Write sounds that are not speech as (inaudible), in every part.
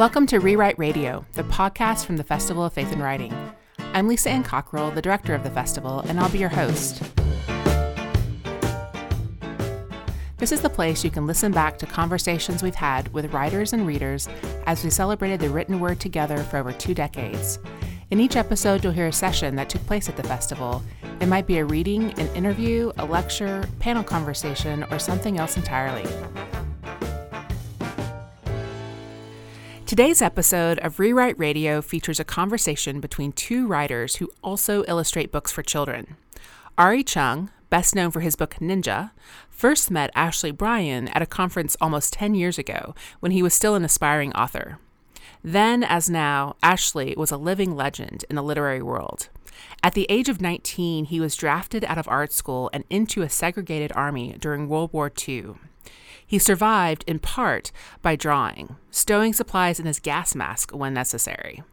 Welcome to Rewrite Radio, the podcast from the Festival of Faith and Writing. I'm Lisa Ann Cockrel, the director of the festival, and I'll be your host. This is the place you can listen back to conversations we've had with writers and readers as we celebrated the written word together for over two decades. In each episode, you'll hear a session that took place at the festival. It might be a reading, an interview, a lecture, panel conversation, or something else entirely. Today's episode of Rewrite Radio features a conversation between two writers who also illustrate books for children. Arree Chung, best known for his book Ninja, first met Ashley Bryan at a conference almost 10 years ago when he was still an aspiring author. Then, as now, Ashley was a living legend in the literary world. At the age of 19, he was drafted out of art school and into a segregated army during World War II. He survived in part by drawing, stowing supplies in his gas mask when necessary.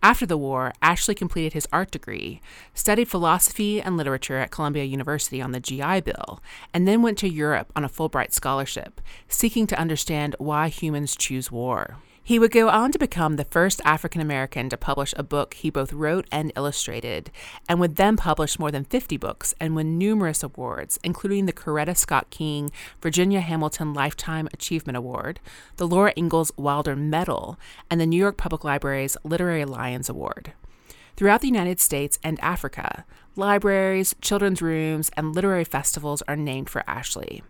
After the war, Ashley completed his art degree, studied philosophy and literature at Columbia University on the GI Bill, and then went to Europe on a Fulbright scholarship, seeking to understand why humans choose war. He would go on to become the first African American to publish a book he both wrote and illustrated, and would then publish more than 50 books and win numerous awards, including the Coretta Scott King Virginia Hamilton Lifetime Achievement Award, the Laura Ingalls Wilder Medal, and the New York Public Library's Literary Lions Award. Throughout the United States and Africa, libraries, children's rooms, and literary festivals are named for Ashley.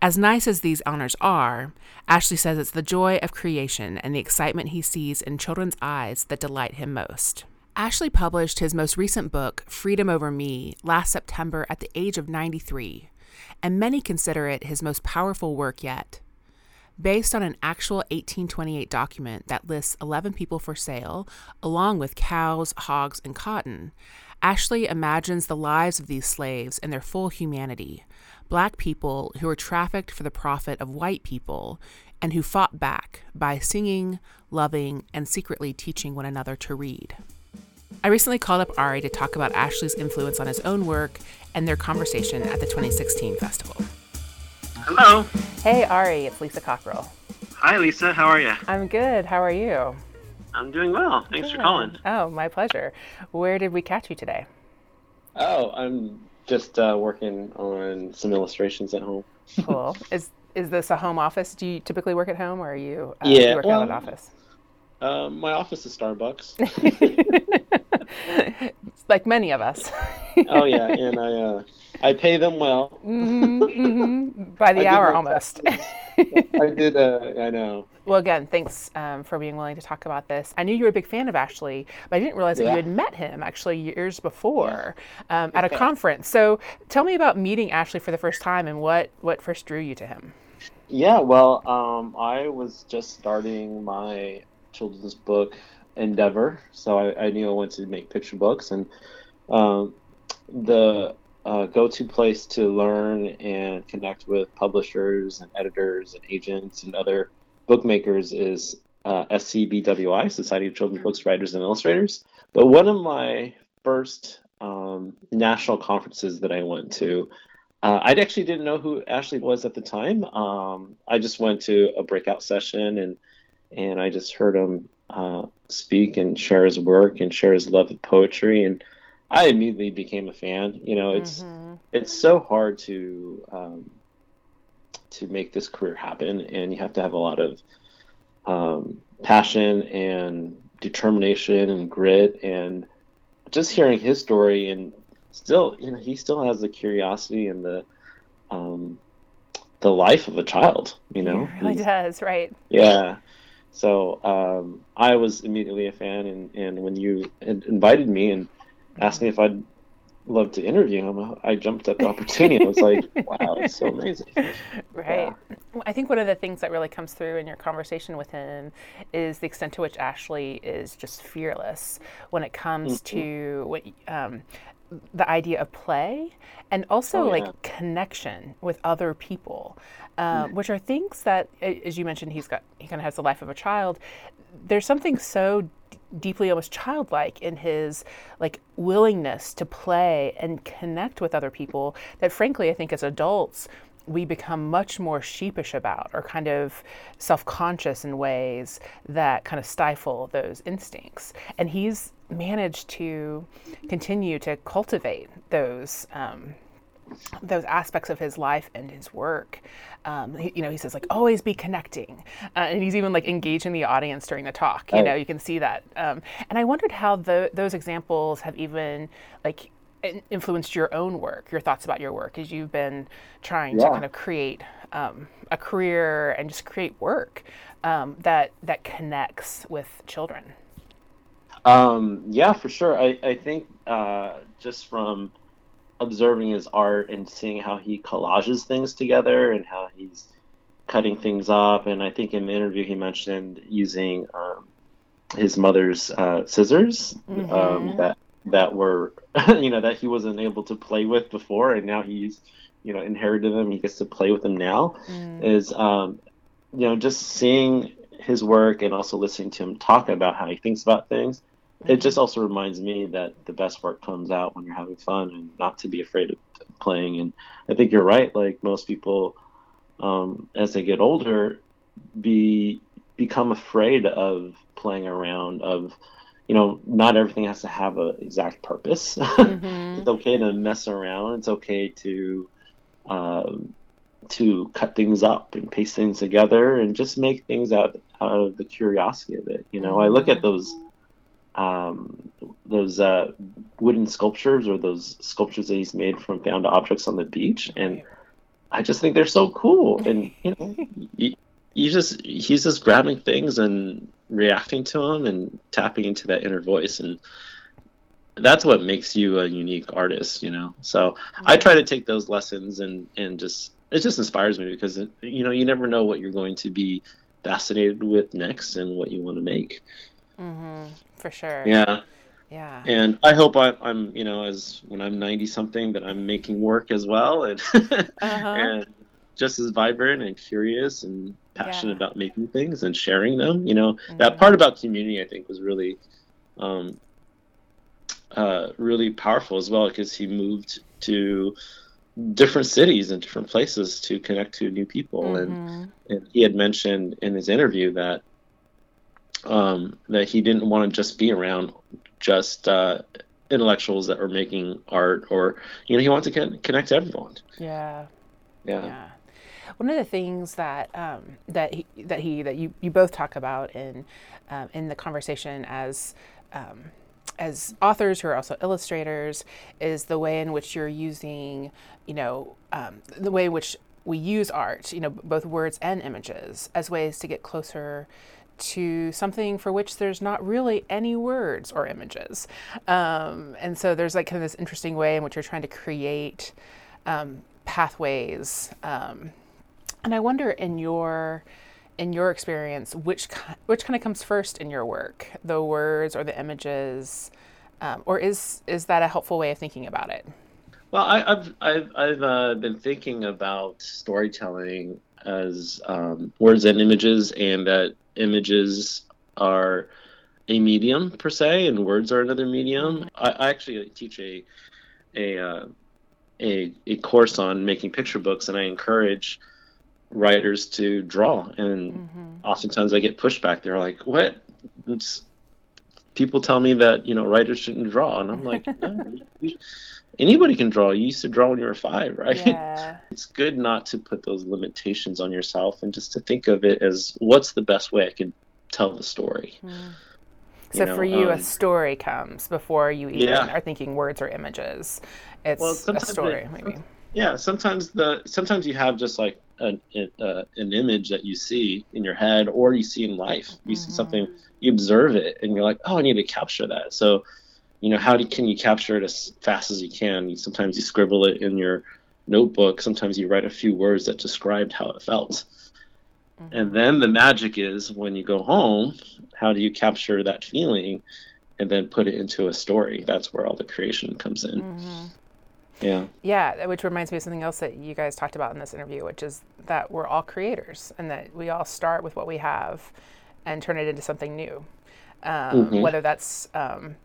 As nice as these honors are, Ashley says it's the joy of creation and the excitement he sees in children's eyes that delight him most. Ashley published his most recent book, Freedom Over Me, last September at the age of 93, and many consider it his most powerful work yet. Based on an actual 1828 document that lists 11 people for sale, along with cows, hogs, and cotton, Ashley imagines the lives of these slaves in their full humanity, black people who were trafficked for the profit of white people and who fought back by singing, loving, and secretly teaching one another to read. I recently called up Arree to talk about Ashley's influence on his own work and their conversation at the 2016 festival. Hello. Hey, Arree, it's Lisa Cockrel. Hi, Lisa. How are you? I'm good. How are you? I'm doing well. Thanks good. for calling. Oh, my pleasure. Where did we catch you today? Oh, I'm just uh, working on some illustrations at home. cool. (laughs) Is is this a home office? Do you typically work at home, or are you? Uh, yeah, you work well, out of an office. Um, my office is Starbucks. (laughs) like many of us. (laughs) oh yeah, and I uh, I pay them well. Mm-hmm, mm-hmm. By the hour almost. (laughs) I did. Uh, I know. Well, again, thanks um, for being willing to talk about this. I knew you were a big fan of Ashley, but I didn't realize yeah. that you had met him actually years before yeah. um, at a conference. So, tell me about meeting Ashley for the first time and what what first drew you to him. Yeah, well, um, I was just starting my children's book endeavor, so I, I knew I wanted to make picture books, and um, the uh, go-to place to learn and connect with publishers and editors and agents and other bookmakers is uh, SCBWI, Society of Children's Books Writers and Illustrators. But one of my first um, national conferences that I went to, uh, I actually didn't know who Ashley was at the time. Um, I just went to a breakout session and and I just heard him uh, speak and share his work and share his love of poetry and I immediately became a fan. You know, it's mm-hmm. it's so hard to um, to make this career happen, and you have to have a lot of um, passion and determination and grit. And just hearing his story, and still, you know, he still has the curiosity and the um, the life of a child. You know, he really He's, does, right? Yeah. So um, I was immediately a fan, and, and when you invited me and asked me if I'd love to interview him, I jumped at the opportunity. I was like, (laughs) wow, it's so amazing. Right. Yeah. I think one of the things that really comes through in your conversation with him is the extent to which Ashley is just fearless when it comes mm-hmm. to what, um, the idea of play and also oh, yeah. like connection with other people, uh, mm-hmm. which are things that, as you mentioned, he's got, he kind of has the life of a child. There's something so deeply almost childlike in his like willingness to play and connect with other people that frankly i think as adults we become much more sheepish about or kind of self conscious in ways that kind of stifle those instincts. And he's managed to continue to cultivate those. Um, those aspects of his life and his work. Um, he, you know, he says like always be connecting, uh, and he's even like engaging the audience during the talk. You know, you can see that. Um, and I wondered how the, those examples have even like influenced your own work, your thoughts about your work, as you've been trying yeah. to kind of create um, a career and just create work um, that that connects with children. Um, yeah, for sure. I I think uh, just from observing his art and seeing how he collages things together and how he's cutting things up. And I think in the interview he mentioned using um, his mother's uh, scissors um, mm-hmm. um, that that were (laughs) you know that he wasn't able to play with before, and now he's you know inherited them. He gets to play with them now. Mm. Is um, you know just seeing his work and also listening to him talk about how he thinks about things it just also reminds me that the best work comes out when you're having fun and not to be afraid of playing. And I think you're right. Like most people, um, as they get older, be become afraid of playing around. Of you know, not everything has to have an exact purpose. (laughs) Mm-hmm. it's okay to mess around. It's okay to um, to cut things up and paste things together and just make things out out of the curiosity of it. You know, mm-hmm. I look at those um, those uh, wooden sculptures or those sculptures that he's made from found objects on the beach, and I just think they're so cool. And you know, (laughs) you, you just he's just grabbing things and reacting to them and tapping into that inner voice, and that's what makes you a unique artist. You know, so I try to take those lessons and and just it just inspires me because it, you know you never know what you're going to be fascinated with next and what you want to make. Mm-hmm, for sure. Yeah. Yeah. And I hope I, am you know, as when I'm 90 something, that I'm making work as well (laughs) and uh-huh. and just as vibrant and curious and passionate yeah. about making things and sharing them. You know, mm-hmm. that part about community, I think, was really, um, uh, really powerful as well because he moved to different cities and different places to connect to new people mm-hmm. and and he had mentioned in his interview that um, that he didn't want to just be around just uh, intellectuals that were making art, or you know, he wanted to connect to everyone. Yeah. Yeah. Yeah. One of the things that um, that he, that he that you, you both talk about in um, in the conversation as um, as authors who are also illustrators is the way in which you're using, you know, um, the way in which we use art, you know, both words and images as ways to get closer to something for which there's not really any words or images. Um, and so there's like kind of this interesting way in which you're trying to create um, pathways. Um, and I wonder in your in your experience, which which kind of comes first in your work, the words or the images, um, or is is that a helpful way of thinking about it? Well, I, have I've I've uh, been thinking about storytelling as um, words and images, and that images are a medium per se, and words are another medium. I, I actually teach a a, uh, a a course on making picture books, and I encourage writers to draw. And mm-hmm. oftentimes I get pushback. They're like, "What?" It's, people tell me that you know writers shouldn't draw, and I'm like, no, (laughs) anybody can draw. You used to draw when you were five, right? Yeah. (laughs) It's good not to put those limitations on yourself and just to think of it as what's the best way I can tell the story. Mm. So you know, for you, um, a story comes before you even yeah. are thinking words or images. It's well, a story, it, maybe. Yeah, sometimes the sometimes you have just like an uh, an image that you see in your head or you see in life. You mm-hmm. see something, you observe it, and you're like, oh, I need to capture that. So you know how do, can you capture it as fast as you can sometimes you scribble it in your notebook sometimes you write a few words that described how it felt mm-hmm. and then the magic is when you go home how do you capture that feeling and then put it into a story that's where all the creation comes in mm-hmm. Yeah yeah which reminds me of something else that you guys talked about in this interview which is that we're all creators and that we all start with what we have and turn it into something new um, mm-hmm. whether that's um,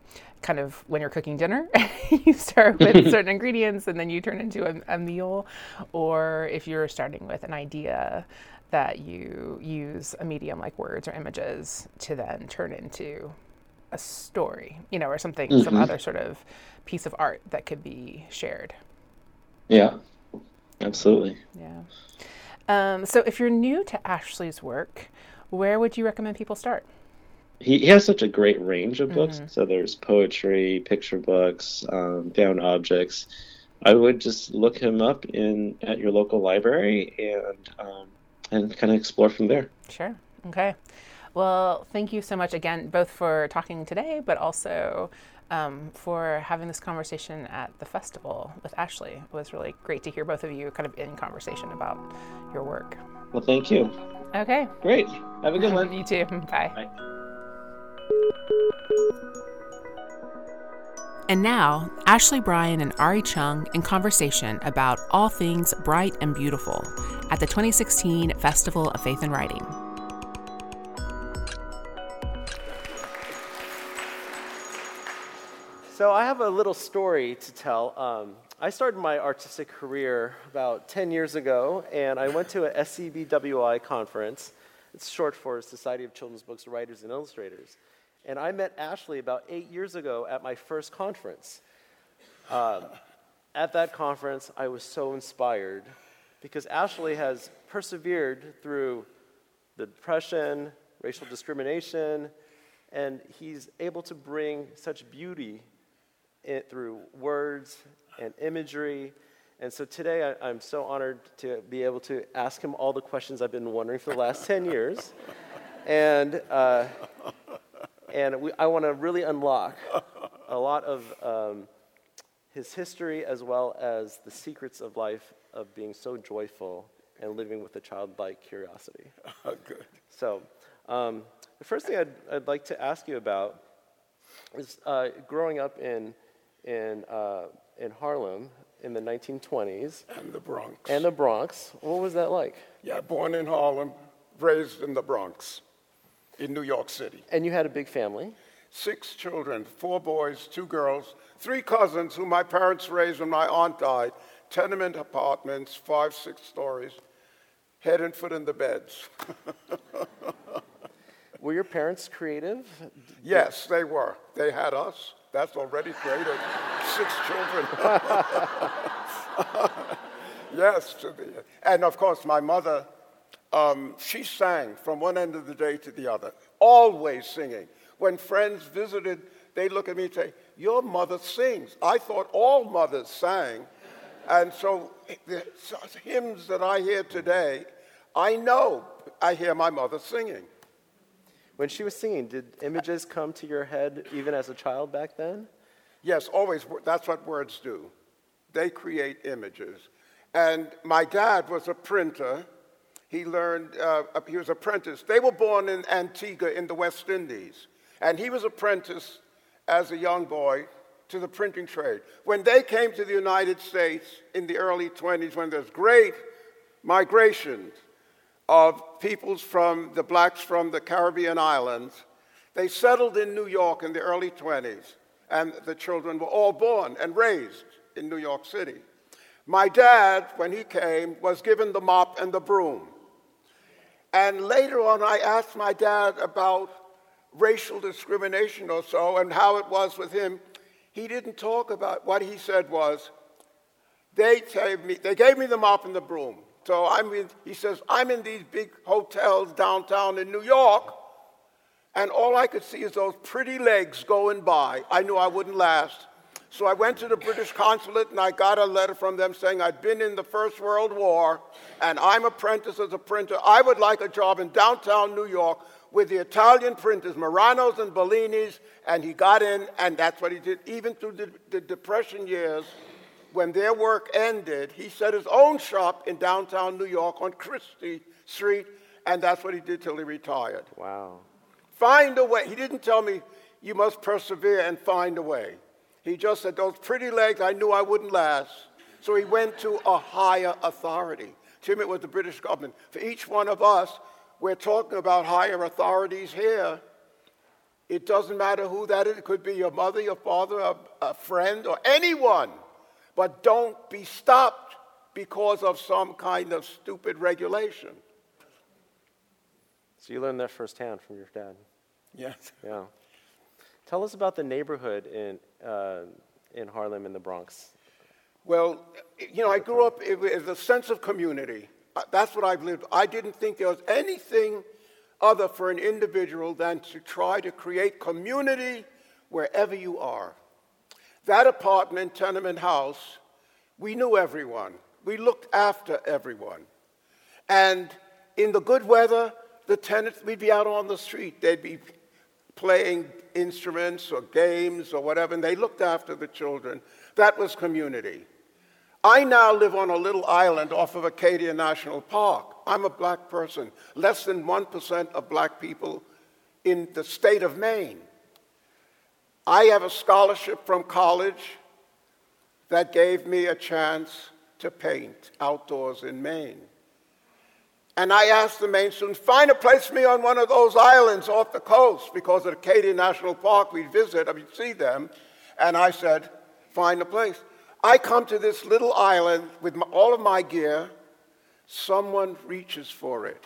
kind of when you're cooking dinner, (laughs) you start with (laughs) certain ingredients and then you turn into a, a, meal, or if you're starting with an idea that you use a medium like words or images to then turn into a story, you know, or something, mm-hmm. some other sort of piece of art that could be shared. Yeah, absolutely. Yeah. Um, so if you're new to Ashley's work, where would you recommend people start? He, he has such a great range of books. Mm-hmm. So there's poetry, picture books, um, found objects. I would just look him up in at your local library and um, and kind of explore from there. Sure. Okay. Well, thank you so much again, both for talking today, but also um, for having this conversation at the festival with Ashley. It was really great to hear both of you kind of in conversation about your work. Well, thank you. Okay. Great. Have a good one. (laughs) you too. Bye. Bye. And now, Ashley Bryan and Arree Chung in conversation about all things bright and beautiful at the 2016 Festival of Faith and Writing. So, I have a little story to tell. Um, I started my artistic career about 10 years ago, and I went to a SCBWI conference. It's short for Society of Children's Books Writers and Illustrators. And I met Ashley about eight years ago at my first conference. Um, at that conference, I was so inspired because Ashley has persevered through the depression, racial discrimination, and he's able to bring such beauty in, through words and imagery. And so today I, am so honored to be able to ask him all the questions I've been wondering for the last (laughs) 10 years. And uh, and we, I want to really unlock a lot of um, his history as well as the secrets of life of being so joyful and living with a childlike curiosity. Oh, (laughs) good. So, um, the first thing I'd, I'd, like to ask you about is uh, growing up in, in, uh, in Harlem in the 1920s. And the Bronx. And the Bronx. What was that like? Yeah, born in Harlem, raised in the Bronx in New York City. And you had a big family? Six children, four boys, two girls, three cousins who my parents raised when my aunt died, tenement apartments, five, six stories, head and foot in the beds. (laughs) were your parents creative? Yes, they were. They had us. That's already creative. Six children. (laughs) yes, and of course, my mother um, she sang from one end of the day to the other, always singing. When friends visited, they look at me and say, Your mother sings. I thought all mothers sang. And so the hymns that I hear today, I know I hear my mother singing. When she was singing, did images come to your head even as a child back then? Yes, always. That's what words do. They create images. And my dad was a printer, he learned, uh, he was apprenticed. They were born in Antigua in the West Indies, and he was apprenticed as a young boy to the printing trade. When they came to the United States in the early 20s, when there's great migration of peoples from the blacks from the Caribbean islands, they settled in New York in the early 20s, and the children were all born and raised in New York City. My dad, when he came, was given the mop and the broom. And later on, I asked my dad about racial discrimination or so and how it was with him. He didn't talk about what he said was, they gave me, they gave me the mop and the broom. So I'm in, he says, I'm in these big hotels downtown in New York, and all I could see is those pretty legs going by. I knew I wouldn't last. So I went to the British consulate and I got a letter from them saying I'd been in the First World War and I'm apprentice as a printer. I would like a job in downtown New York with the Italian printers, Muranos and Bellinis, and he got in, and that's what he did. Even through the, the Depression years, when their work ended, he set his own shop in downtown New York on Chrystie Street, and that's what he did till he retired. Wow. Find a way. He didn't tell me you must persevere and find a way. He just said, Those pretty legs, I knew I wouldn't last. So he went to a higher authority. To him, it was the British government. For each one of us, we're talking about higher authorities here. It doesn't matter who that is. It could be your mother, your father, a, a friend, or anyone. But don't be stopped because of some kind of stupid regulation. So you learned that firsthand from your dad. Yes. Yeah. Tell us about the neighborhood in, uh, in Harlem in the Bronx. Well, you know, I grew up with a sense of community. Uh, That's what I've lived. I didn't think there was anything other for an individual than to try to create community wherever you are. That apartment, tenement house, we knew everyone. We looked after everyone. And in the good weather, the tenants, we'd be out on the street. They'd be playing instruments or games or whatever, and they looked after the children. That was community. I now live on a little island off of Acadia National Park. I'm a black person, less than 1% of black people in the state of Maine. I have a scholarship from college that gave me a chance to paint outdoors in Maine. And I asked the Maine students, find a place for me on one of those islands off the coast, because at Acadia National Park we'd visit, I would see them. And I said, find a place. I come to this little island with my, all of my gear. Someone reaches for it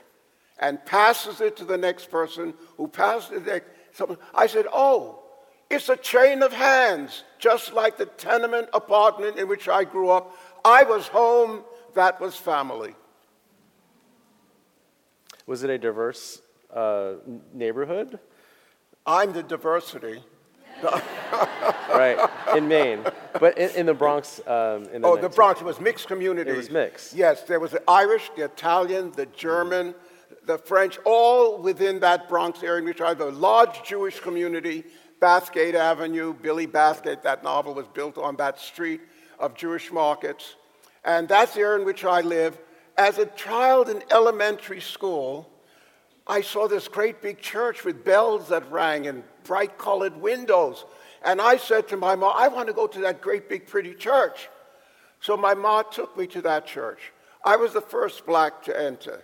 and passes it to the next person who passes it. to the next- someone- I said, oh, it's a chain of hands, just like the tenement apartment in which I grew up. I was home, that was family. Was it a diverse uh, neighborhood? I'm the diversity. (laughs) right, in Maine. But in, in the Bronx, um, in the Oh, the 19 Bronx was mixed community. It was mixed. Yes, there was the Irish, the Italian, the German, the French, all within that Bronx area, in which I have a large Jewish community. Bathgate Avenue, Billy Bathgate, that novel was built on that street of Jewish markets. And that's the area in which I live. As a child in elementary school, I saw this great big church with bells that rang and bright colored windows. And I said to my mom, I want to go to that great big pretty church. So my mom took me to that church. I was the first black to enter.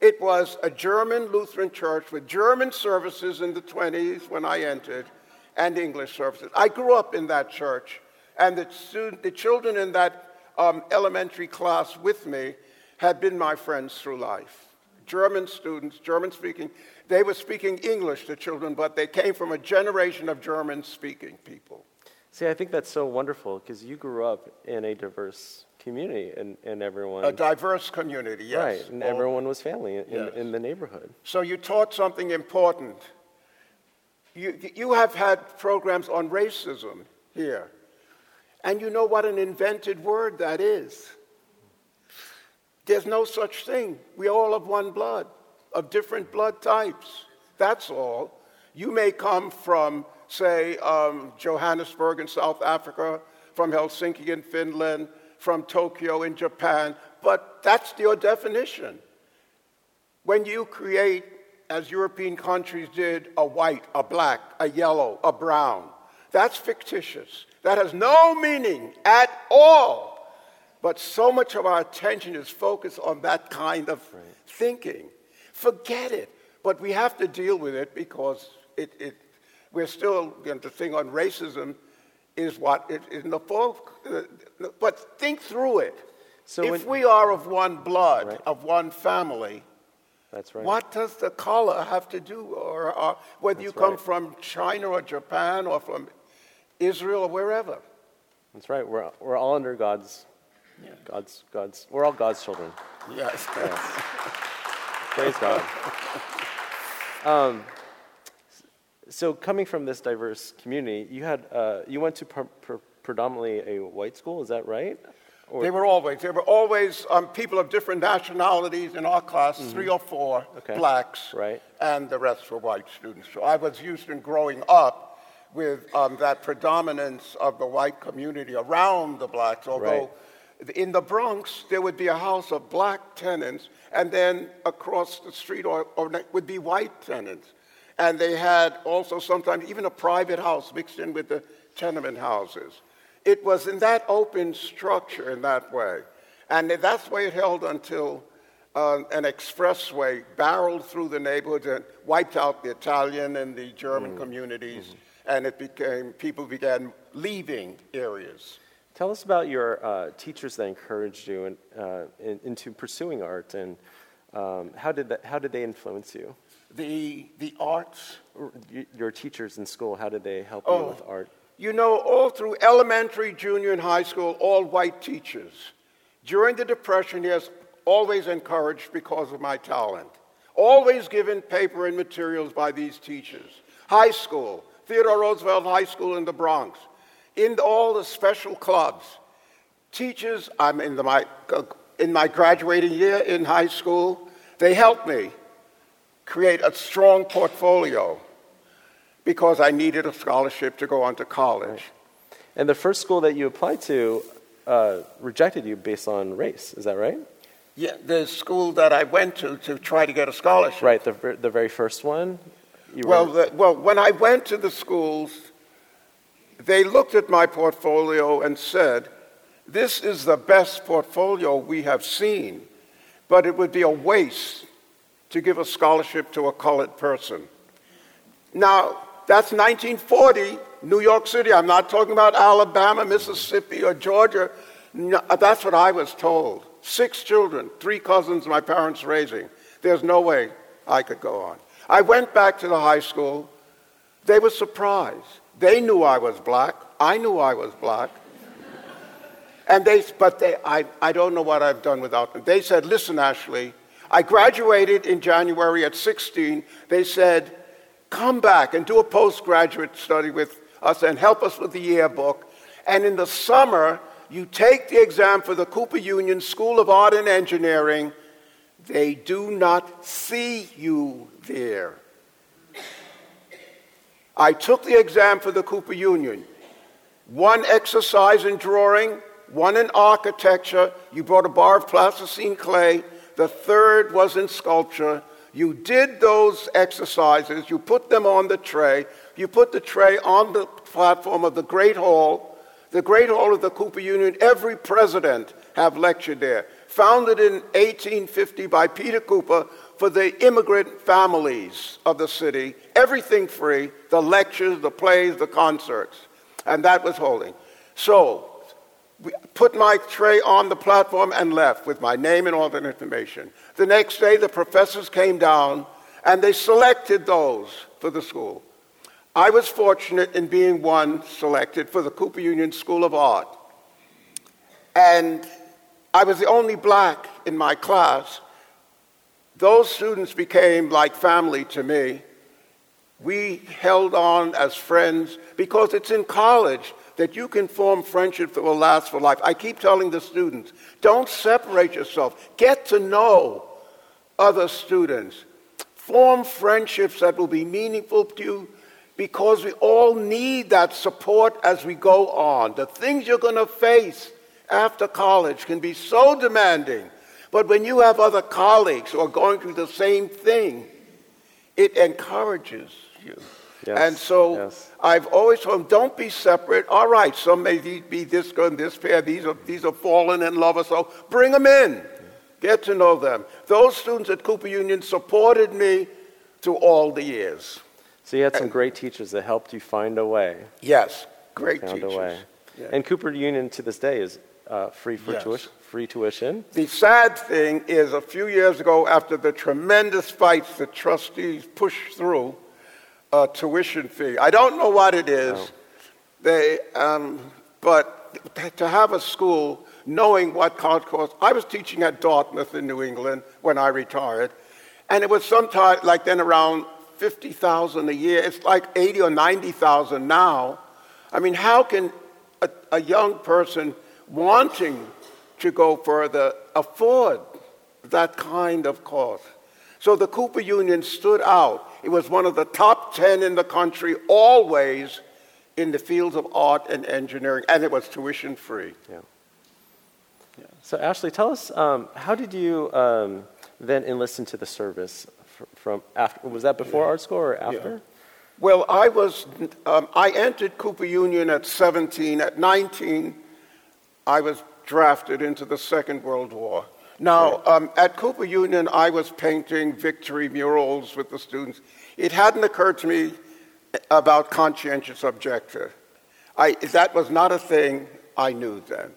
It was a German Lutheran church with German services in the 20s when I entered and English services. I grew up in that church, and the, student, the children in that um, elementary class with me had been my friends through life. German students, German speaking, they were speaking English to children, but they came from a generation of German speaking people. See, I think that's so wonderful because you grew up in a diverse community and, and everyone. A diverse community, yes. Right, and everyone was family in, Yes. in the neighborhood. So you taught something important. You, you have had programs on racism here. And you know what an invented word that is. There's no such thing. We all of one blood, of different blood types. That's all. You may come from, say, um, Johannesburg in South Africa, from Helsinki in Finland, from Tokyo in Japan, but that's your definition. When you create, as European countries did, a white, a black, a yellow, a brown, that's fictitious. That has no meaning at all. But so much of our attention is focused on that kind of thinking. Forget it. But we have to deal with it because it, it, we're still, you know, the thing on racism is what it is in the folk. But think through it. So if when- we are of one blood, Right. of one family, That's right. what does the color have to do, or, or whether you come right. from China or Japan or from Israel or wherever? That's right. We're, we're all under God's, God's, God's, we're all God's children. Yes. Yes. Praise God. Um, so coming from this diverse community, you had, uh, you went to pre- pre- predominantly a white school, is that right? Or- They were always, there were always um, people of different nationalities in our class, three or four Mm-hmm. Okay. blacks, Right. and the rest were white students. So I was used in growing up with um, that predominance of the white community around the blacks, although in the Bronx, there would be a house of black tenants, and then across the street or, or would be white tenants. And they had also sometimes even a private house mixed in with the tenement houses. It was in that open structure in that way. And that's the way it held until uh, an expressway barreled through the neighborhoods and wiped out the Italian and the German communities, and it became people began leaving areas. Tell us about your uh, teachers that encouraged you in, uh, in, into pursuing art, and um, how did that, how did they influence you? The the arts. Your teachers in school, how did they help Oh. you with art? You know, all through elementary, junior, and high school, all white teachers. During the Depression, yes, always encouraged because of my talent. Always given paper and materials by these teachers. High school, Theodore Roosevelt High School in the Bronx. In all the special clubs. Teachers, I'm in, the, my, in my graduating year in high school, they helped me create a strong portfolio because I needed a scholarship to go on to college. And the first school that you applied to uh, rejected you based on race, is that right? Yeah, the school that I went to to try to get a scholarship. Right, the, the very first one? Well, the, well, when I went to the schools, they looked at my portfolio and said, This is the best portfolio we have seen, but it would be a waste to give a scholarship to a colored person. Now, that's 1940, New York City. I'm not talking about Alabama, Mississippi, or Georgia. No, that's what I was told. Six children, three cousins my parents raising. There's no way I could go on. I went back to the high school. They were surprised. They knew I was black. I knew I was black. And they, but they, I, I don't know what I've done without them. They said, listen, Ashley, I graduated in January at 16. They said, come back and do a postgraduate study with us and help us with the yearbook. And in the summer, you take the exam for the Cooper Union School of Art and Engineering. They do not see you there. I took the exam for the Cooper Union. One exercise in drawing, one in architecture. You brought a bar of plasticine clay. The third was in sculpture. You did those exercises. You put them on the tray. You put the tray on the platform of the Great Hall. The Great Hall of the Cooper Union, every president have lectured there. Founded in 1850 by Peter Cooper for the immigrant families of the city. Everything free, the lectures, the plays, the concerts. And that was holding. So, we put my tray on the platform and left with my name and all that information. The next day, the professors came down and they selected those for the school. I was fortunate in being one selected for the Cooper Union School of Art. And I was the only black in my class. Those students became like family to me. We held on as friends because it's in college that you can form friendships that will last for life. I keep telling the students don't separate yourself, get to know other students, form friendships that will be meaningful to you because we all need that support as we go on. The things you're going to face after college can be so demanding, but when you have other colleagues who are going through the same thing, it encourages you. Yes, And so yes. I've always told them, don't be separate. All right, some may be this good and this pair. These are, these are fallen in love or so. Bring them in. Get to know them. Those students at Cooper Union supported me through all the years. so you had some great teachers that helped you find a way. Yes, great found teachers. a way. Yeah. And Cooper Union to this day is uh, free for Yes. tuition. Free tuition. The sad thing is, a few years ago, after the tremendous fights the trustees pushed through, a tuition fee. I don't know what it is. Oh. They, um, but to have a school knowing what college costs. I was teaching at Dartmouth in New England when I retired, and it was sometime like then around fifty thousand a year. It's like eighty or ninety thousand now. I mean, how can a, a young person wanting to go further afford that kind of cost? So the Cooper Union stood out. It was one of the top 10 in the country, always in the fields of art and engineering, and it was tuition free. Yeah. So Ashley, tell us um, how did you um, then enlist into the service fr- from after? Was that before art school or after? Well, I was, um, I entered Cooper Union at 17. At 19, I was drafted into the Second World War. Now, um, at Cooper Union, I was painting victory murals with the students. It hadn't occurred to me about conscientious objector. I, that was not a thing I knew then.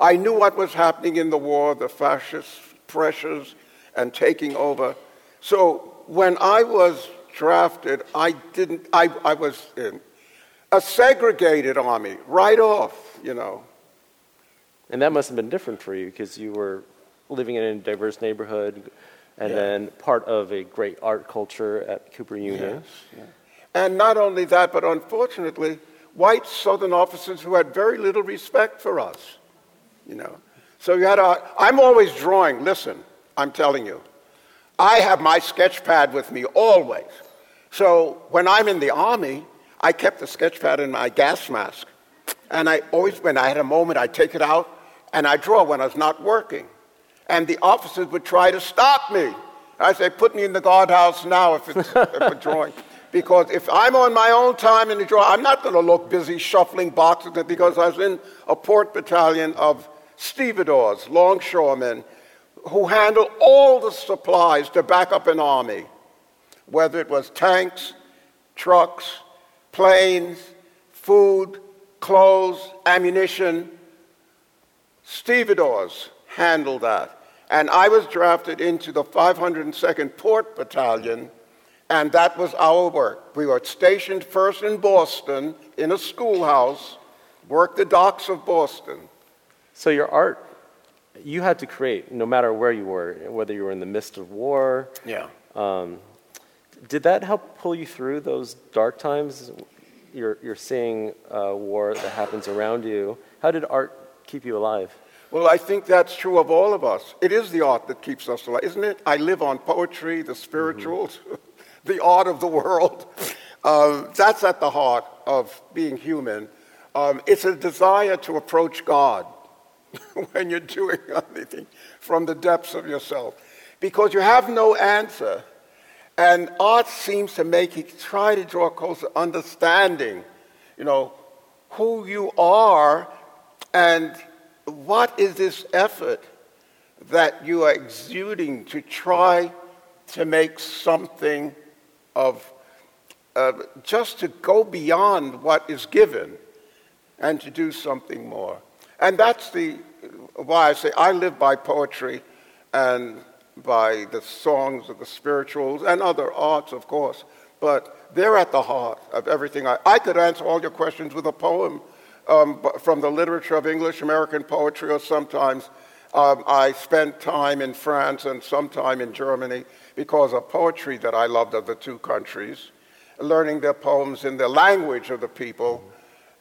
I knew what was happening in the war, the fascist pressures and taking over. So when I was drafted, I didn't, I, I was in a segregated army right off, you know. And that must have been different for you because you were living in a diverse neighborhood and yeah. then part of a great art culture at Cooper Union. Yes, yeah. And not only that, but unfortunately, white Southern officers who had very little respect for us, you know. So you had a, I'm always drawing, listen, I'm telling you. I have my sketch pad with me always. So when I'm in the army, I kept the sketch pad in my gas mask. And I always, when I had a moment, I'd take it out and I draw when I was not working. And the officers would try to stop me. I say, put me in the guardhouse now if it's (laughs) if drawing. Because if I'm on my own time in the draw, I'm not going to look busy shuffling boxes because I was in a port battalion of stevedores, longshoremen, who handle all the supplies to back up an army, whether it was tanks, trucks, planes, food, clothes, ammunition. Stevedores handled that. And I was drafted into the 502nd Port Battalion and that was our work. We were stationed first in Boston in a schoolhouse, worked the docks of Boston. So your art, you had to create no matter where you were, whether you were in the midst of war. Yeah. Um, did that help pull you through those dark times? You're, you're seeing uh, war that happens around you. How did art keep you alive? Well, I think that's true of all of us. It is the art that keeps us alive, isn't it? I live on poetry, the spirituals. Mm-hmm. (laughs) the art of the world. (laughs) Um, that's at the heart of being human. Um, it's a desire to approach God (laughs) when you're doing anything from the depths of yourself because you have no answer. And art seems to make you try to draw closer understanding, you know, who you are and what is this effort that you are exuding to try to make something of uh, just to go beyond what is given and to do something more. And that's the why I say I live by poetry and by the songs of the spirituals and other arts, of course, but they're at the heart of everything. I, I could answer all your questions with a poem um, from the literature of English American poetry, or sometimes um, I spent time in France and some time in Germany because of poetry that I loved of the two countries, learning their poems in the language of the people,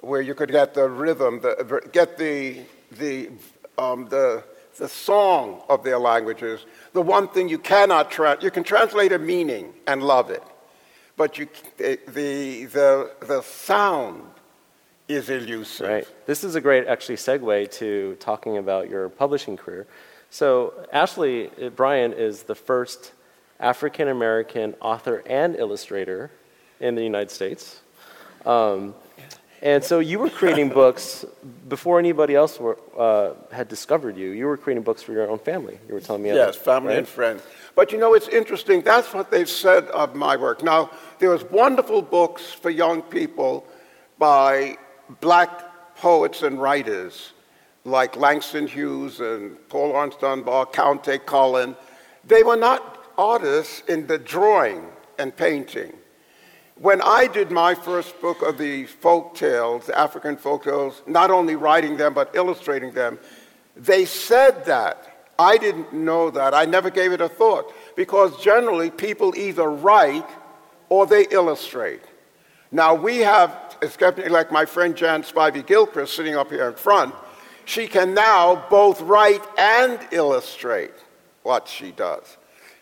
where you could get the rhythm, the, get the, the, um, the, the song of their languages. The one thing you cannot, tra- you can translate a meaning and love it, but you, the, the, the sound is elusive. Right. This is a great, actually, segue to talking about your publishing career. So, Ashley Bryan is the first African American author and illustrator in the United States. Um, and so you were creating books before anybody else were, uh, had discovered you. You were creating books for your own family. You were telling me. Yes, family right? and friends. But you know, it's interesting. That's what they've said of my work. Now, there was wonderful books for young people by black poets and writers like Langston Hughes and Paul Laurence Dunbar, Countee Cullen. They were not artists in the drawing and painting. When I did my first book of the folk tales, African folk tales, not only writing them but illustrating them, they said that. I didn't know that. I never gave it a thought because generally people either write or they illustrate. Now we have, especially like my friend Jan Spivey Gilchrist sitting up here in front, she can now both write and illustrate what she does.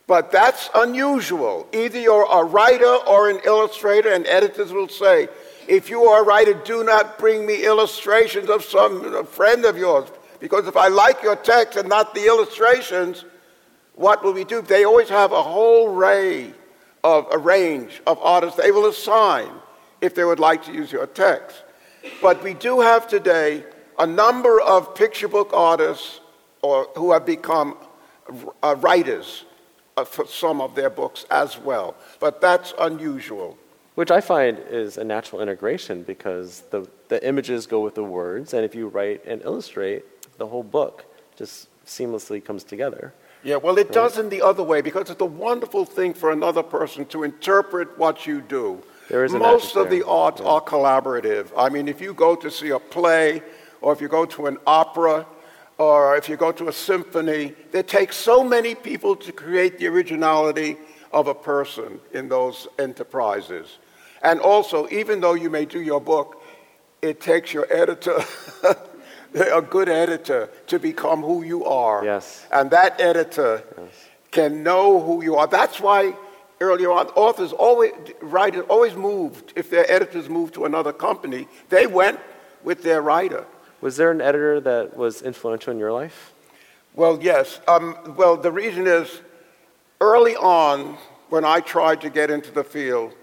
But that's unusual. Either you're a writer or an illustrator, and editors will say, if you are a writer, do not bring me illustrations of some friend of yours. Because if I like your text and not the illustrations, what will we do? They always have a whole array of a range of artists they will assign if they would like to use your text. But we do have today a number of picture book artists or, who have become uh, writers uh, for some of their books as well. But that's unusual. Which I find is a natural integration because the, the images go with the words, and if you write and illustrate, the whole book just seamlessly comes together. Yeah, well, it does in the other way because it's a wonderful thing for another person to interpret what you do. There is Most of the arts are collaborative. I mean, if you go to see a play, or if you go to an opera, or if you go to a symphony, it takes so many people to create the originality of a person in those enterprises. And also, even though you may do your book, it takes your editor, (laughs) a good editor, to become who you are. Yes. And that editor can know who you are. That's why earlier on, authors always, writers always moved. If their editors moved to another company, they went with their writer. Was there an editor that was influential in your life? Well, yes. Um, well, the reason is early on, when I tried to get into the field,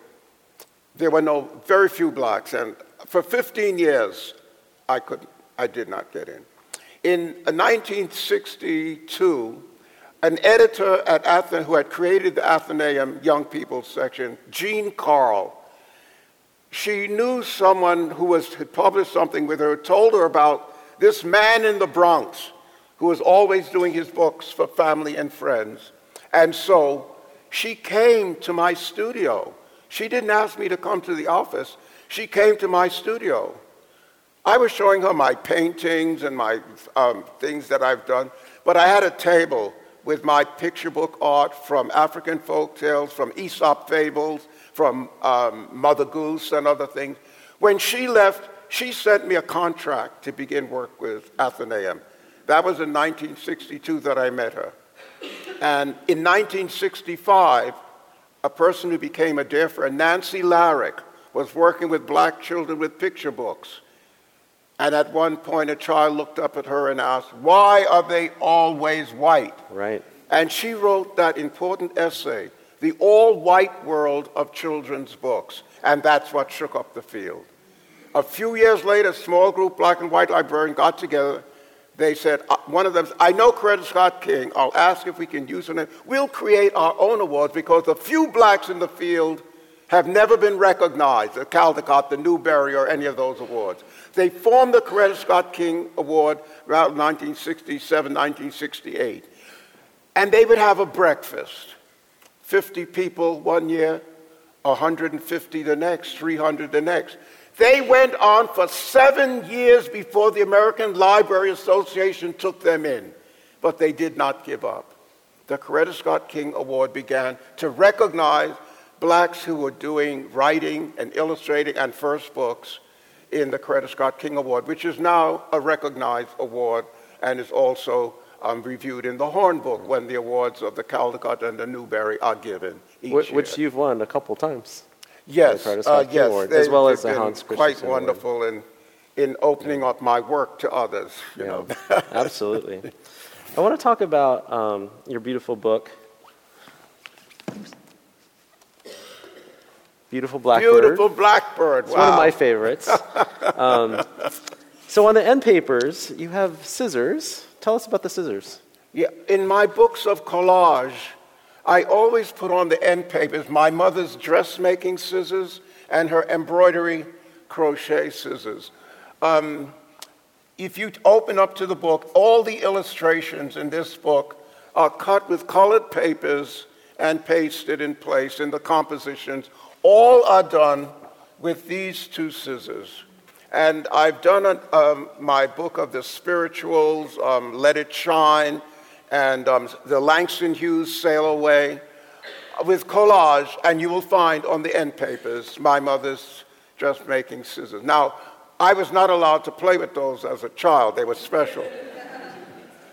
there were no very few blacks, and for 15 years, I couldn't, I did not get in. In 1962, an editor at Athens who had created the Atheneum Young People section, Jean Karl, she knew someone who was, had published something with her, told her about this man in the Bronx who was always doing his books for family and friends. And so she came to my studio. She didn't ask me to come to the office, she came to my studio. I was showing her my paintings and my um, things that I've done, but I had a table with my picture book art from African folk tales, from Aesop fables, from um, Mother Goose and other things. When she left, she sent me a contract to begin work with Atheneum. That was in 1962 that I met her. And in 1965, a person who became a dear friend, Nancy Larrick, was working with black children with picture books. And at one point, a child looked up at her and asked, Why are they always white? Right. And she wrote that important essay, The All White World of Children's Books. And that's what shook up the field. A few years later, a small group, black and white librarians, got together. They said, uh, one of them, I know Coretta Scott King. I'll ask if we can use her name. We'll create our own awards because the few blacks in the field have never been recognized at Caldecott, the Newbery, or any of those awards. They formed the Coretta Scott King Award around 1967, 1968. And they would have a breakfast 50 people one year, 150 the next, 300 the next. They went on for seven years before the American Library Association took them in, but they did not give up. The Coretta Scott King Award began to recognize blacks who were doing writing and illustrating and first books in the Coretta Scott King Award, which is now a recognized award and is also um, reviewed in the Horn Book when the awards of the Caldecott and the Newbery are given each Wh- year. which you've won a couple times. Yes, uh, yes, Award, they, as well as the Hans Christian Andersen Award. wonderful in in opening up my work to others. You know, (laughs) absolutely. I want to talk about um, your beautiful book, Beautiful Blackbird. beautiful blackbird. It's wow. one of my favorites. um, so on the end papers, you have scissors. Tell us about the scissors. Yeah, in my books of collage, I always put on the end papers my mother's dressmaking scissors and her embroidery crochet scissors. Um, if you open up to the book, all the illustrations in this book are cut with colored papers and pasted in place in the compositions. All are done with these two scissors. And I've done a, um, my book of the spirituals, um, Let It Shine, and um, the Langston Hughes Sail Away, with collage, and you will find on the end papers my mother's dressmaking scissors. Now, I was not allowed to play with those as a child, they were special.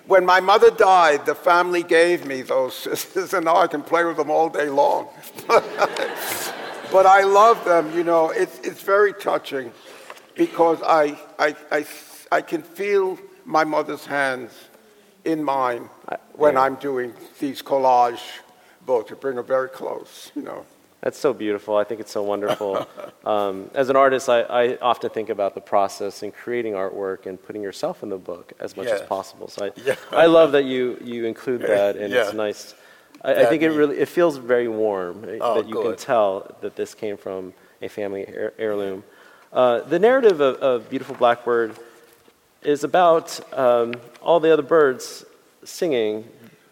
When my mother died, the family gave me those (laughs) scissors, and now I can play with them all day long. (laughs) but I love them, you know, it's, it's very touching because I, I, I, I can feel my mother's hands in mine when yeah. I'm doing these collage books to bring them very close, you know. That's so beautiful. I think it's so wonderful. (laughs) um, as an artist, I, I, often think about the process in creating artwork and putting yourself in the book as much yes. as possible. So I, yeah. I love that you, you include that, (laughs) and yeah. it's nice. I, I, think it really it feels very warm eh, oh, that you good. can tell that this came from a family heir- heirloom. Uh, the narrative of, of, Beautiful Blackbird is about um, all the other birds singing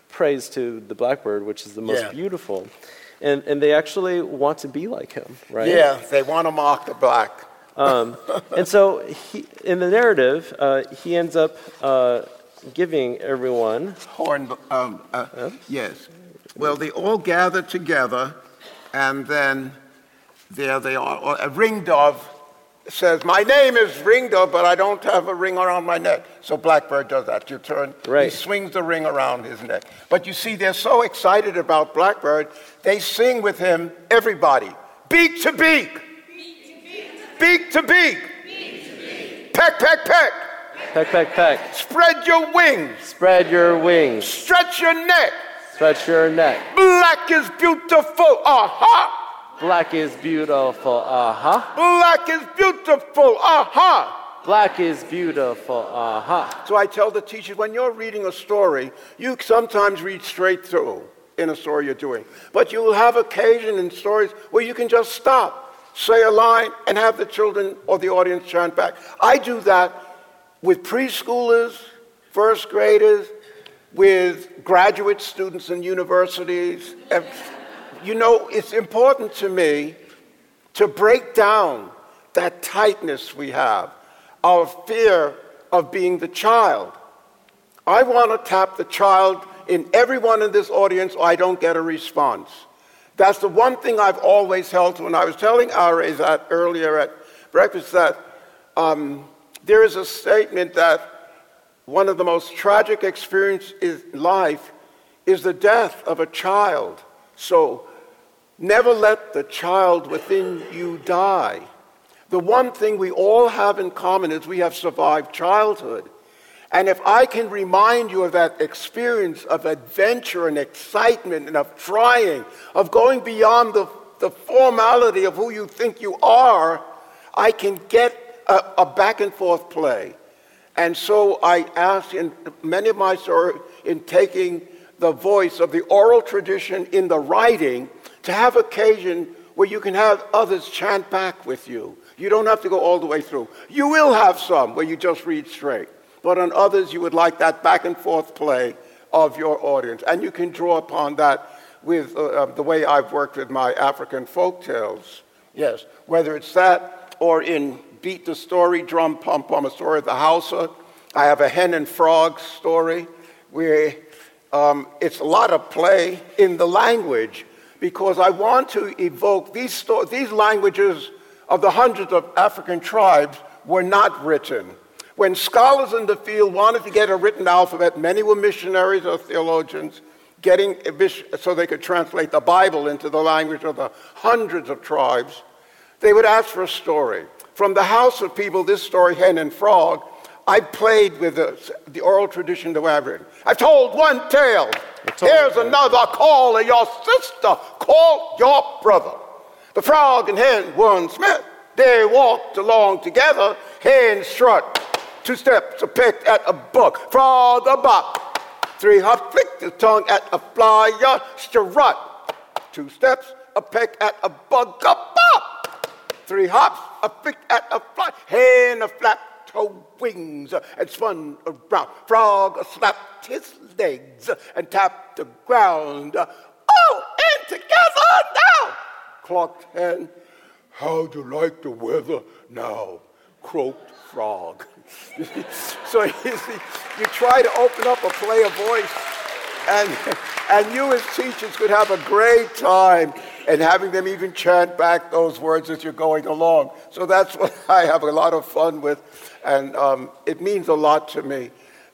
praise to the blackbird, which is the most yeah. beautiful and, and they actually want to be like him, right? Yeah, they want to mock the black. Um, and so he, in the narrative, uh, he ends up uh, giving everyone horn. Um, uh, yes. Well, they all gather together, and then there they are. A ring dove says, My name is Ring Dove, but I don't have a ring around my neck. So Blackbird does that. You turn, right. he swings the ring around his neck. But you see, they're so excited about Blackbird, they sing with him, everybody, beak to beak, beak to beak, peck, peck, peck. Peck, peck, peck. Spread your wings. Spread your wings. Stretch your neck. Stretch your neck. Black is beautiful. Aha. Black is beautiful, uh-huh. Black is beautiful, uh-huh. Black is beautiful, uh-huh. So I tell the teachers, when you're reading a story, you sometimes read straight through in a story you're doing. But you will have occasion in stories where you can just stop, say a line, and have the children or the audience chant back. I do that with preschoolers, first graders, with graduate students in universities you know, it's important to me to break down that tightness we have, our fear of being the child. I want to tap the child in everyone in this audience, or I don't get a response. That's the one thing I've always held to. And I was telling Arree that earlier at breakfast that um, there is a statement that one of the most tragic experiences in life is the death of a child. So Never let the child within you die. The one thing we all have in common is we have survived childhood. And if I can remind you of that experience of adventure and excitement and of trying, of going beyond the, the formality of who you think you are, I can get a, a back and forth play. And so I ask in many of my stories, in taking the voice of the oral tradition in the writing, to have occasion where you can have others chant back with you. You don't have to go all the way through. You will have some where you just read straight, but on others, you would like that back and forth play of your audience. And you can draw upon that with uh, uh, the way I've worked with my African folk tales. Yes, whether it's that or in Beat the Story, Drum Pum Pum, a story of the Hausa. I have a hen and frog story where um, it's a lot of play in the language because I want to evoke these, sto- these languages of the hundreds of African tribes were not written. When scholars in the field wanted to get a written alphabet, many were missionaries or theologians, getting so they could translate the Bible into the language of the hundreds of tribes. They would ask for a story. From the Hausa people, this story, Hen and Frog, I played with the, the oral tradition the way I've told one tale. Here's another. Call of your sister. Call your brother. The frog and hen one Smith. They walked along together, hen strut. Two steps, a peck at a buck. Frog a buck. Three hops, flick the tongue at a flyer, strut. Two steps, a peck at a bug, a bop. Three hops, a flick at a fly, hen a flap toe wings and spun around. Frog slapped his legs and tapped the ground. Oh, and together now! Clucked hen. How'd you like the weather now? Croaked frog. (laughs) so you see, you try to open up a play of voice, and, and you as teachers could have a great time and having them even chant back those words as you're going along. So that's (laughs) what I have a lot of fun with, and um, it means a lot to me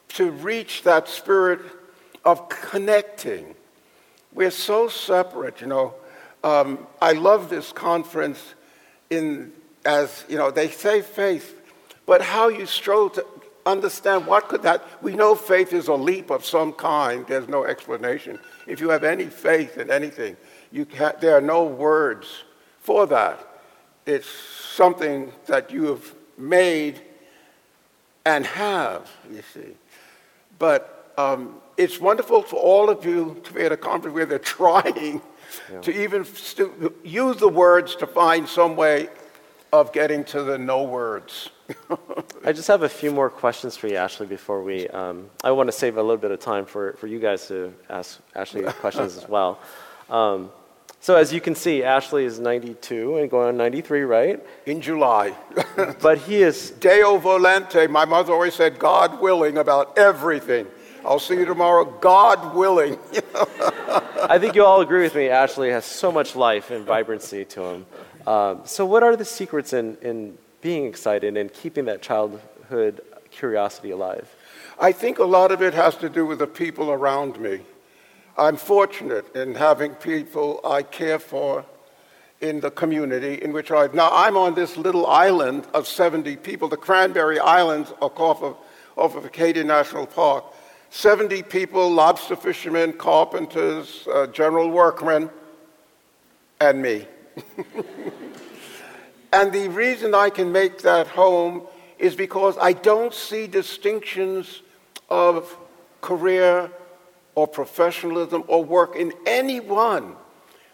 to reach that spirit of connecting. We're so separate, you know. Um, I love this conference in as you know they say faith, but how you strove to understand what could that we know faith is a leap of some kind. There's no explanation. If you have any faith in anything, You can't, there are no words for that. It's something that you have made and have, you see. But um, it's wonderful for all of you to be at a conference where they're (laughs) trying yeah. to even stu- use the words to find some way of getting to the no words. (laughs) I just have a few more questions for you, Ashley, before we. Um, I want to save a little bit of time for, for you guys to ask Ashley (laughs) questions as well. Um, so, as you can see, Ashley is 92 and going on 93, right? In July. (laughs) but he is. Deo volente. My mother always said, God willing about everything. I'll see you tomorrow, God willing. I think you all agree with me. Ashley has so much life and vibrancy to him. Um, so, what are the secrets in, in being excited and keeping that childhood curiosity alive? I think a lot of it has to do with the people around me. I'm fortunate in having people I care for in the community in which I now I'm on this little island of 70 people. The Cranberry Islands off of, off of Acadia National Park. 70 people, lobster fishermen, carpenters, uh, general workmen, and me. (laughs) and the reason I can make that home is because I don't see distinctions of career or professionalism or work in any one.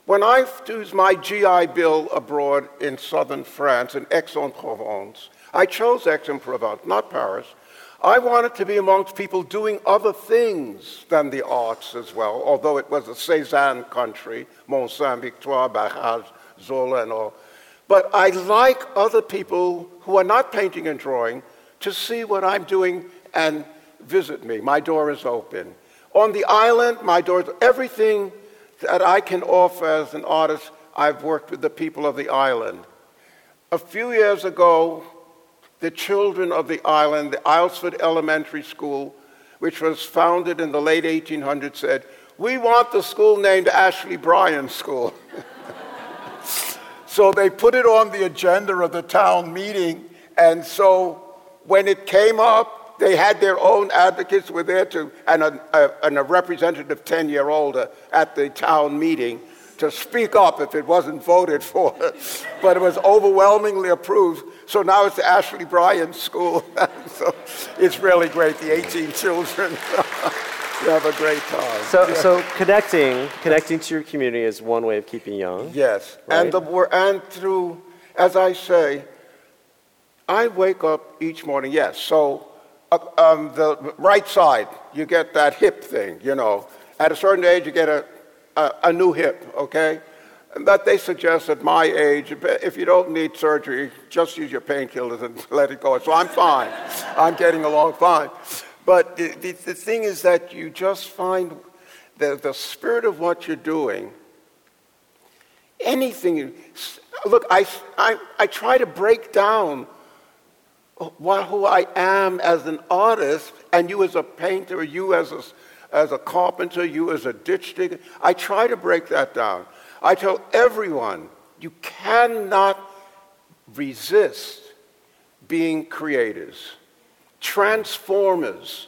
When I do my GI Bill abroad in southern France, in Aix-en-Provence, I chose Aix-en-Provence, not Paris. I wanted to be amongst people doing other things than the arts as well, although it was a Cézanne country, Mont Sainte-Victoire, Barrage, Zola, and all. But I like other people who are not painting and drawing to see what I'm doing and visit me. My door is open. On the island, my door is everything that I can offer as an artist, I've worked with the people of the island. A few years ago, the children of the island, the Islesford Elementary School, which was founded in the late 1800s, said, We want the school named Ashley Bryan School. (laughs) so they put it on the agenda of the town meeting, and so when it came up, they had their own advocates were there to, and a, a, and a representative 10 year old uh, at the town meeting to speak up if it wasn't voted for. (laughs) but it was overwhelmingly approved. So now it's the Ashley Bryan School. (laughs) so it's really great. The 18 children. (laughs) you have a great time. So, yeah. so connecting, connecting to your community is one way of keeping young. Yes, right? and the and through, as I say, I wake up each morning. Yes, so uh, um, the right side, you get that hip thing, you know. At a certain age, you get a, a, a new hip, okay? But they suggest at my age, if you don't need surgery, just use your painkillers and (laughs) let it go. So I'm fine. I'm getting along fine. But the, the, the, thing is that you just find the, the spirit of what you're doing. Anything. Look, I, I, I try to break down who I am as an artist, and you as a painter, you as a, as a carpenter, you as a ditch digger. I try to break that down. I tell everyone, you cannot resist being creators, transformers.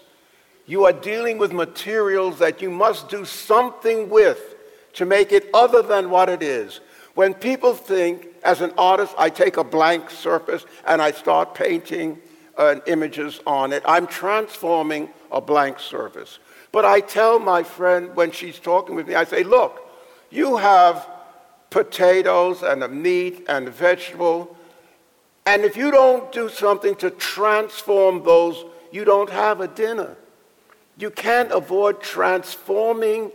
You are dealing with materials that you must do something with to make it other than what it is. When people think, as an artist, I take a blank surface and I start painting uh, images on it, I'm transforming a blank surface. But I tell my friend when she's talking with me, I say, look, you have potatoes and a meat and a vegetable, and if you don't do something to transform those, you don't have a dinner. You can't avoid transforming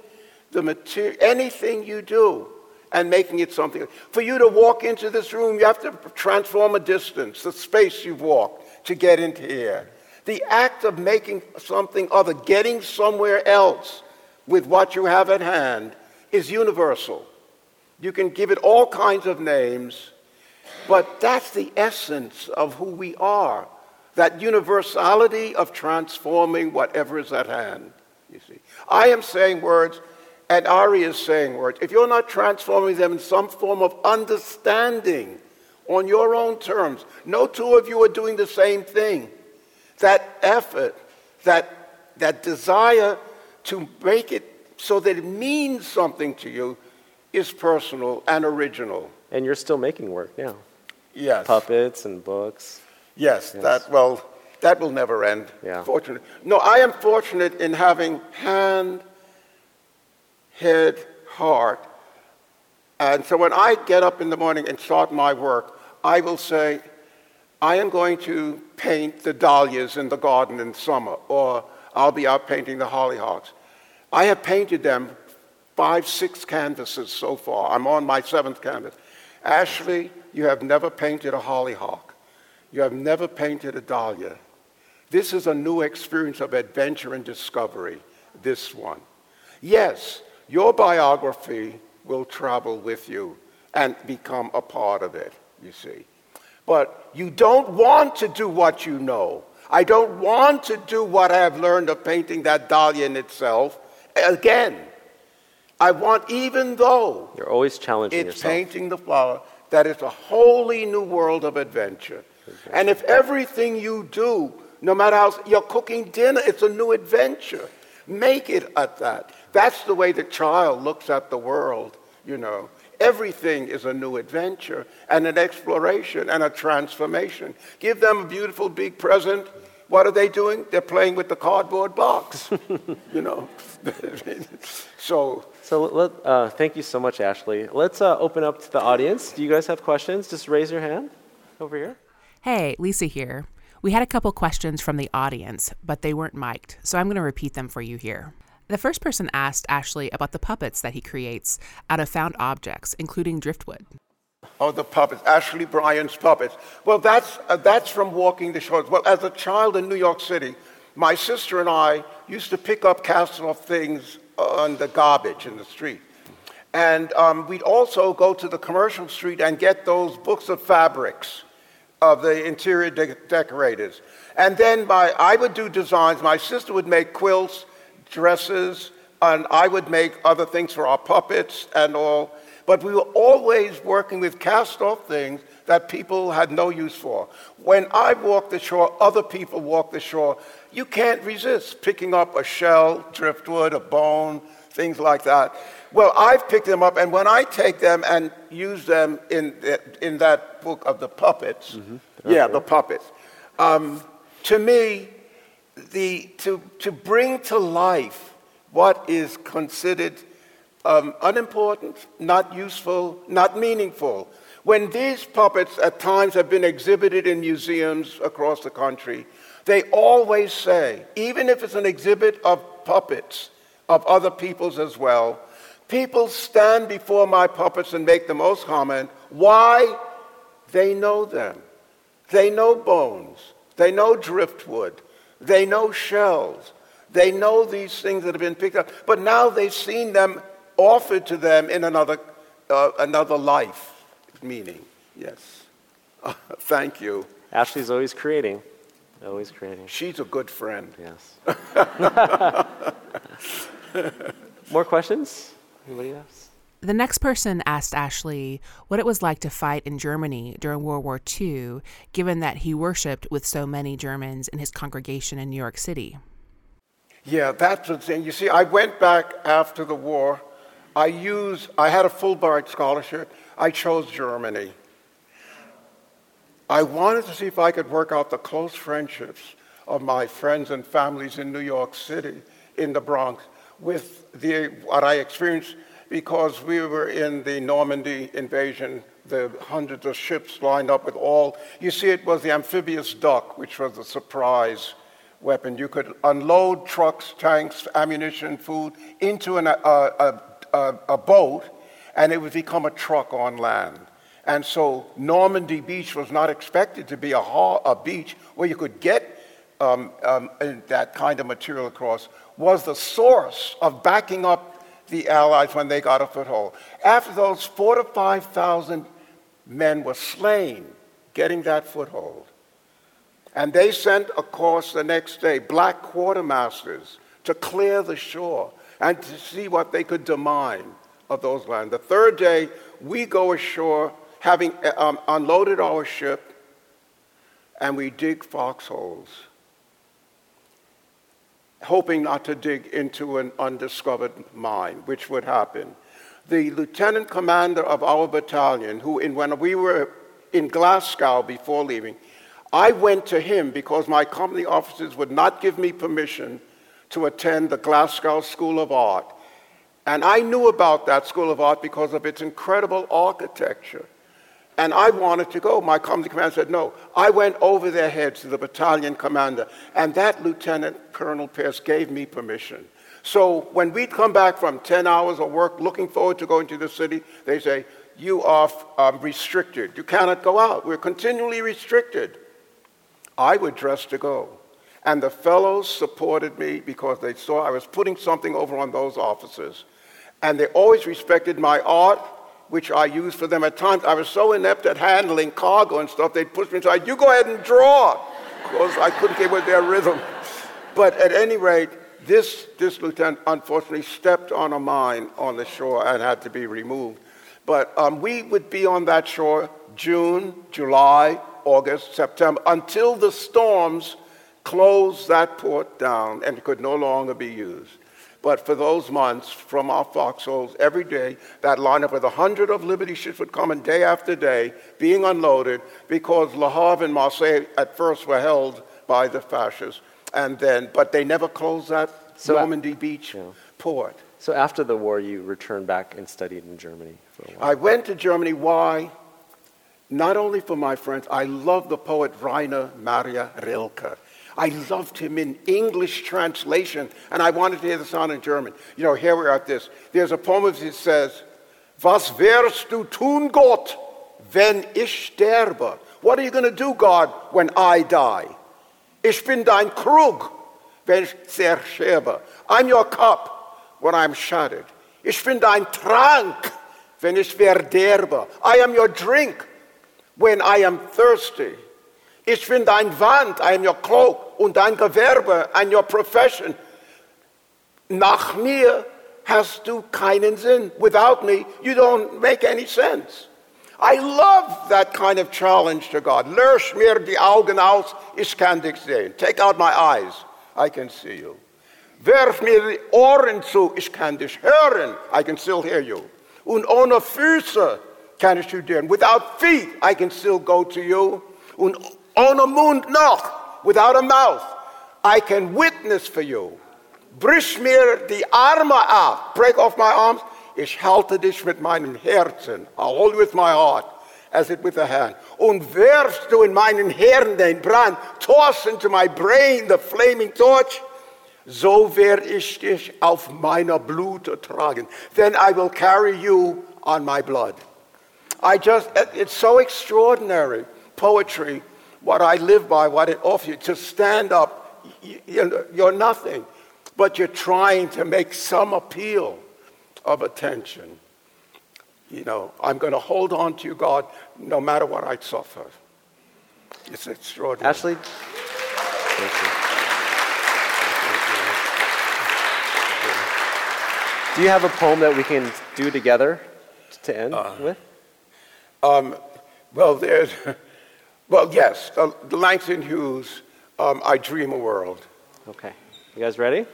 the material, anything you do and making it something. For you to walk into this room, you have to transform a distance, the space you've walked to get into here. The act of making something other, getting somewhere else with what you have at hand, is universal. You can give it all kinds of names, but that's the essence of who we are that universality of transforming whatever is at hand. You see, I am saying words and Arree is saying words, if you're not transforming them in some form of understanding on your own terms, no two of you are doing the same thing. That effort, that, that desire to make it so that it means something to you, is personal and original. And you're still making work now. Yes. Puppets and books. Yes, Yes. that well, that will never end. Yeah. Fortunate. No, I am fortunate in having hand, head, heart. And so when I get up in the morning and start my work, I will say, I am going to paint the dahlias in the garden in summer, or I'll be out painting the hollyhocks. I have painted them five, six canvases so far. I'm on my seventh canvas. Ashley, you have never painted a hollyhock. You have never painted a dahlia. This is a new experience of adventure and discovery, this one. Yes, your biography will travel with you and become a part of it, you see. But you don't want to do what you know. I don't want to do what I have learned of painting that dahlia in itself again. I want, even though You're always challenging it's yourself. painting the flower, that it's a wholly new world of adventure. And if everything you do, no matter how you're cooking dinner, it's a new adventure. Make it at that. That's the way the child looks at the world, you know. Everything is a new adventure and an exploration and a transformation. Give them a beautiful big present. What are they doing? They're playing with the cardboard box, (laughs) you know. (laughs) so So let, uh, thank you so much, Ashley. Let's uh, open up to the audience. Do you guys have questions? Just raise your hand over here. Hey, Lisa here. We had a couple questions from the audience, but they weren't mic'd, so I'm going to repeat them for you here. The first person asked Ashley about the puppets that he creates out of found objects, including driftwood. Oh, the puppets, Ashley Bryan's puppets. Well, that's, uh, that's from walking the shores. Well, as a child in New York City, my sister and I used to pick up cast off things on the garbage in the street. And um, we'd also go to the commercial street and get those books of fabrics of the interior de- decorators. And then my, I would do designs. My sister would make quilts, dresses, and I would make other things for our puppets and all. But we were always working with cast off things that people had no use for. When I walk the shore, other people walk the shore. You can't resist picking up a shell, driftwood, a bone, things like that. Well, I've picked them up, and when I take them and use them in, in that book of the puppets, yeah, the puppets, um, to me, the, to, to bring to life what is considered um, unimportant, not useful, not meaningful. When these puppets at times have been exhibited in museums across the country, they always say, even if it's an exhibit of puppets of other people's as well, people stand before my puppets and make the most comment. Why? They know them. They know bones. They know driftwood. They know shells. They know these things that have been picked up. But now they've seen them offered to them in another, uh, another life meaning. Yes. (laughs) thank you. Ashley's always creating. Always creating. She's a good friend. Yes. (laughs) (laughs) More questions? Anybody else? The next person asked Ashley what it was like to fight in Germany during World War II, given that he worshiped with so many Germans in his congregation in New York City. Yeah, that's the thing. You see, I went back after the war. I used, I had a Fulbright scholarship. I chose Germany. I wanted to see if I could work out the close friendships of my friends and families in New York City, in the Bronx, with the, what I experienced because we were in the Normandy invasion, the hundreds of ships lined up with all. You see, it was the amphibious duck, which was a surprise weapon. You could unload trucks, tanks, ammunition, food into an, a, a, a, a boat, and it would become a truck on land. And so Normandy Beach was not expected to be a, a beach where you could get um, um, that kind of material across, was the source of backing up the Allies when they got a foothold. After those four to 5,000 men were slain getting that foothold, and they sent across the next day black quartermasters to clear the shore and to see what they could demine of those lands. The third day, we go ashore, having um, unloaded our ship, and we dig foxholes, hoping not to dig into an undiscovered mine, which would happen. the lieutenant commander of our battalion, who, in, when we were in Glasgow before leaving, I went to him because my company officers would not give me permission to attend the Glasgow School of Art. And I knew about that School of Art because of its incredible architecture. And I wanted to go. My company commander said no. I went over their heads to the battalion commander, and that Lieutenant Colonel Pierce gave me permission. So when we'd come back from 10 hours of work looking forward to going to the city, they say, You are um, restricted. You cannot go out. We're continually restricted. I would dress to go. And the fellows supported me because they saw I was putting something over on those officers. And they always respected my art, which I used for them at times. I was so inept at handling cargo and stuff, they'd push me aside, you go ahead and draw, because I couldn't get with their rhythm. But at any rate, this, this lieutenant unfortunately stepped on a mine on the shore and had to be removed. But um, we would be on that shore June, July, August, September, until the storms closed that port down and could no longer be used. But for those months, from our foxholes, every day, that lineup with a hundred of Liberty ships would come in day after day, being unloaded, because Le Havre and Marseille at first were held by the fascists. And then, but they never closed that so Normandy Beach yeah. port. So after the war, you returned back and studied in Germany for a while. I went to Germany. Why? Not only for my friends, I love the poet Rainer Maria Rilke. I loved him in English translation, and I wanted to hear the sound in German. You know, here we are at this. There's a poem that says, Was wirst du tun, Gott, wenn ich sterbe? What are you going to do, God, when I die? Ich bin dein Krug, wenn ich zersterbe. I'm your cup when I'm shattered. Ich bin dein Trank, wenn ich verderbe. I am your drink when I am thirsty. Ich bin dein Wand, I am your cloak, und dein Gewerbe, and your profession. Nach mir hast du keinen Sinn. Without me, you don't make any sense. I love that kind of challenge to God. Lösch mir die Augen aus, ich kann dich sehen. Take out my eyes, I can see you. Werf mir die Ohren zu, ich kann dich hören, I can still hear you. Und ohne Füße kann ich studieren. Without feet, I can still go to you. Und ohne Mund noch, without a mouth, I can witness for you. Brich mir die Arme ab, break off my arms, ich halte dich mit meinem Herzen. I'll hold with my heart, as it with a hand. Und werfst du in meinen Herren den Brand, toss into my brain the flaming torch, so werde ich dich auf meiner Blute tragen. Then I will carry you on my blood. I just, it's so extraordinary, poetry, what I live by, what it offers you, to stand up, you're nothing, but you're trying to make some appeal of attention. You know, I'm going to hold on to you, God, no matter what I suffer. It's extraordinary. Ashley? Thank you. Do you have a poem that we can do together to end uh, with? Um, well, there's, well, yes, the, the Langston Hughes, um, I Dream a World. Okay. You guys ready?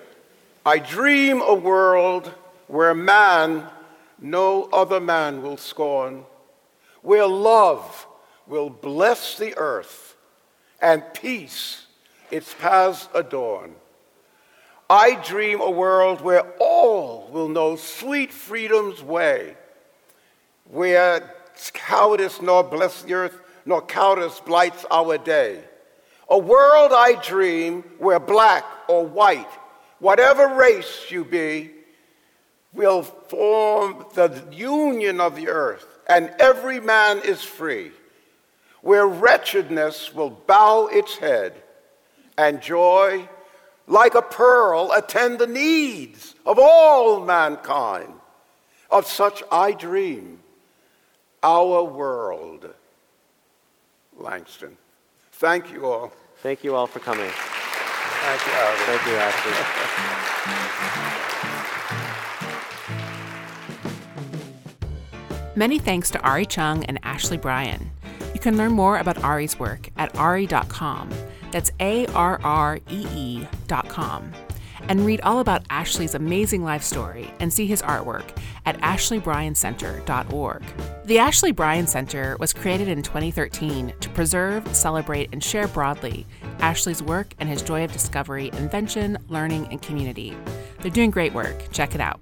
I dream a world where man no other man will scorn, where love will bless the earth and peace its paths adorn. I dream a world where all will know sweet freedom's way, where cowardice nor bless the earth, nor cowardice blights our day. A world I dream where black or white, whatever race you be, will form the union of the earth, and every man is free, where wretchedness will bow its head, and joy, like a pearl, attend the needs of all mankind. Of such I dream, our world. Langston. Thank you all. Thank you all for coming. Thank you, Albert. Thank you, Ashley. Many thanks to Arree Chung and Ashley Bryan. You can learn more about Arree's work at arree.com. That's A R R E E.com. And read all about Ashley's amazing life story and see his artwork at ashleybryancenter.org. The Ashley Bryan Center was created in 2013 to preserve, celebrate, and share broadly Ashley's work and his joy of discovery, invention, learning, and community. They're doing great work. Check it out.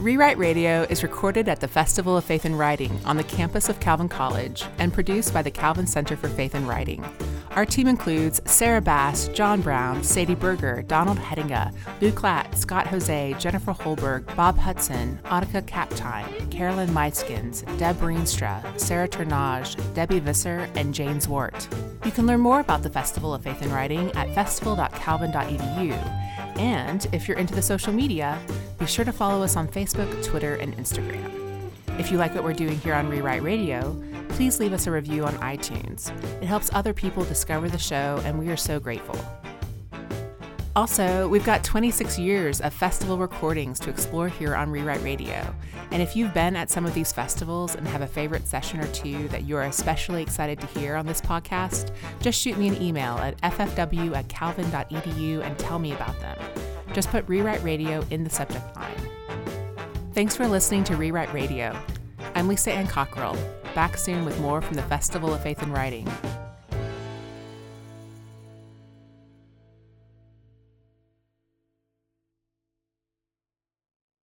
Rewrite Radio is recorded at the Festival of Faith and Writing on the campus of Calvin College and produced by the Calvin Center for Faith and Writing. Our team includes Sarah Bass, John Brown, Sadie Berger, Donald Hettinga, Lou Klatt, Scott Jose, Jennifer Holberg, Bob Hudson, Annika Kaptime, Carolyn Meiskins, Deb Reenstra, Sarah Turnage, Debbie Visser, and Jane Zwart. You can learn more about the Festival of Faith and Writing at festival.calvin.edu. And if you're into the social media, be sure to follow us on Facebook, Twitter, and Instagram. If you like what we're doing here on Rewrite Radio, please leave us a review on iTunes. It helps other people discover the show, and we are so grateful. Also, we've got 26 years of festival recordings to explore here on Rewrite Radio. And if you've been at some of these festivals and have a favorite session or two that you're especially excited to hear on this podcast, just shoot me an email at ffw at calvin.edu and tell me about them. Just put Rewrite Radio in the subject line. Thanks for listening to Rewrite Radio. I'm Lisa Ann Cockrel. Back soon with more from the Festival of Faith and Writing.